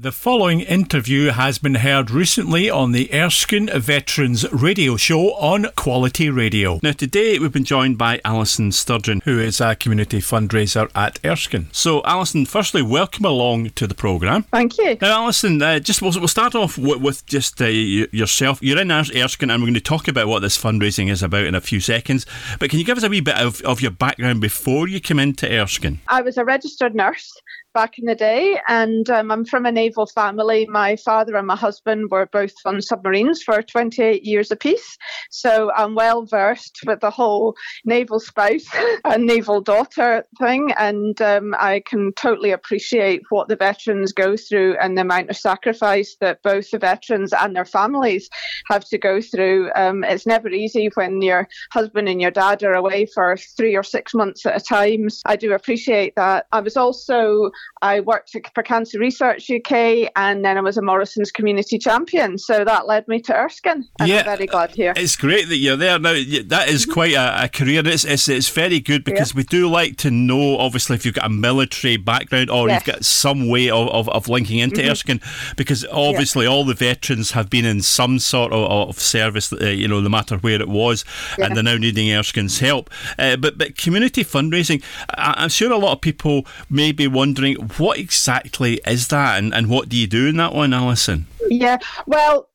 The following interview has been heard recently on the Erskine Veterans Radio Show on Quality Radio. Now, today we've been joined by Alison Sturgeon, who is a community fundraiser at Erskine. So, Alison, firstly, welcome along to the programme. Thank you. Now, Alison, uh, just we'll, we'll, start off with, with just uh, yourself. You're in Erskine, and we're going to talk about what this fundraising is about in a few seconds. But can you give us a wee bit of, of your background before you came into Erskine? I was a registered nurse back in the day, and um, I'm from a naval family. My father and my husband were both on submarines for 28 years apiece, so I'm well versed with the whole naval spouse and naval daughter thing, and um, I can totally appreciate what the veterans go through and the amount of sacrifice that both the veterans and their families have to go through. Um, it's never easy when your husband and your dad are away for three or six months at a time. I do appreciate that. I was also I worked for Cancer Research UK and then I was a Morrison's community champion. So that led me to Erskine. And yeah, I'm very glad here. It's great that you're there. Now, that is quite a, a career. It's, it's, it's very good because yeah. we do like to know, obviously, if you've got a military background or you've got some way of, of, of linking into mm-hmm. Erskine, because obviously yeah. all the veterans have been in some sort of, of service, uh, you know, no matter where it was, and they're now needing Erskine's help. Uh, but, but community fundraising, I, I'm sure a lot of people may be wondering what exactly is that, and, and what do you do in that one, Alison? Yeah, well,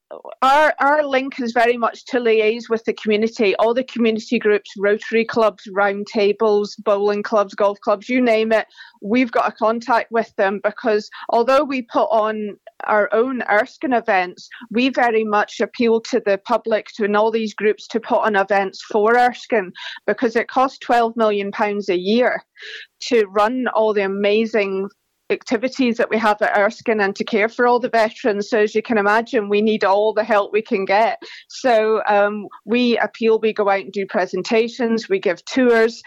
our our link is very much to liaise with the community, all the community groups, Rotary clubs, round tables, bowling clubs, golf clubs, you name it. We've got a contact with them because although we put on our own Erskine events, we very much appeal to the public, to and all these groups to put on events for Erskine because it costs twelve million pounds a year to run all the amazing activities that we have at Erskine and to care for all the veterans. So, as you can imagine, we need all the help we can get. So, um, we appeal, we go out and do presentations, we give tours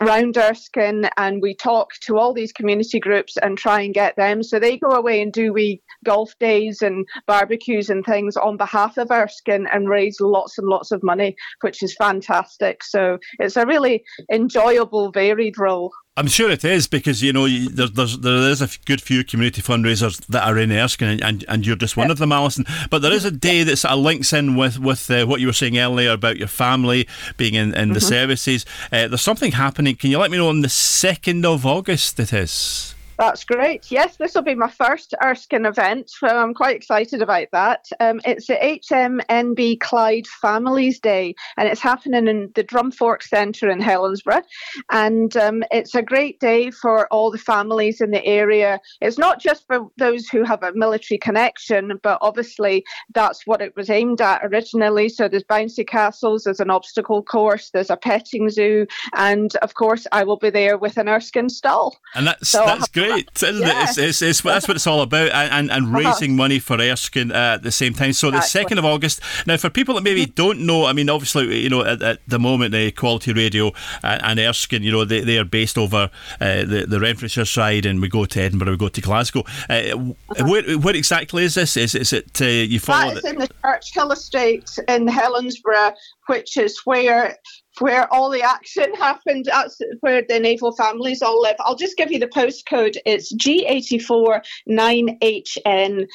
around Erskine, and we talk to all these community groups and try and get them. So, they go away and do we golf days and barbecues and things on behalf of Erskine and raise lots and lots of money, which is fantastic. So, it's a really enjoyable, varied role. I'm sure it is because you know there's, there's there is a good few community fundraisers that are in Erskine and, and, and you're just one of them, Alison. But there is a day that sort of links in with with uh, what you were saying earlier about your family being in, in the mm-hmm. services. Uh, there's something happening. Can you let me know on the second of August? It is. That's great. Yes, this will be my first Erskine event, so I'm quite excited about that. Um, it's the HMNB Clyde Families Day, and it's happening in the Drumfork Centre in Helensburgh. And um, it's a great day for all the families in the area. It's not just for those who have a military connection, but obviously that's what it was aimed at originally. So there's bouncy castles, there's an obstacle course, there's a petting zoo, and of course I will be there with an Erskine stall. And that's so that's great great, isn't yeah. it? It's, it's, it's, that's what it's all about, and, and uh-huh. raising money for Erskine uh, at the same time. So the second of August. Now, for people that maybe mm-hmm. don't know, I mean, obviously, you know, at, at the moment, uh, Quality Radio and, and, Erskine, you know, they, they are based over uh, the the Renfrewshire side, and we go to Edinburgh, we go to Glasgow. Uh, uh-huh. where, where exactly is this? Is is it uh, you follow? That is in the Churchill Estate in Helensburgh, which is where where all the action happened. That's where the naval families all live. I'll just give you the postcode. It's G84 9HN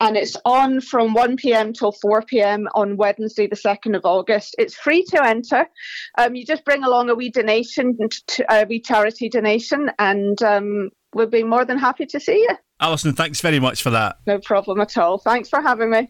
and it's on from 1 p.m. till 4 p.m. on Wednesday, the 2nd of August. It's free to enter. Um, you just bring along a wee donation, a wee charity donation, and um, we'll be more than happy to see you. Alison, thanks very much for that. No problem at all. Thanks for having me.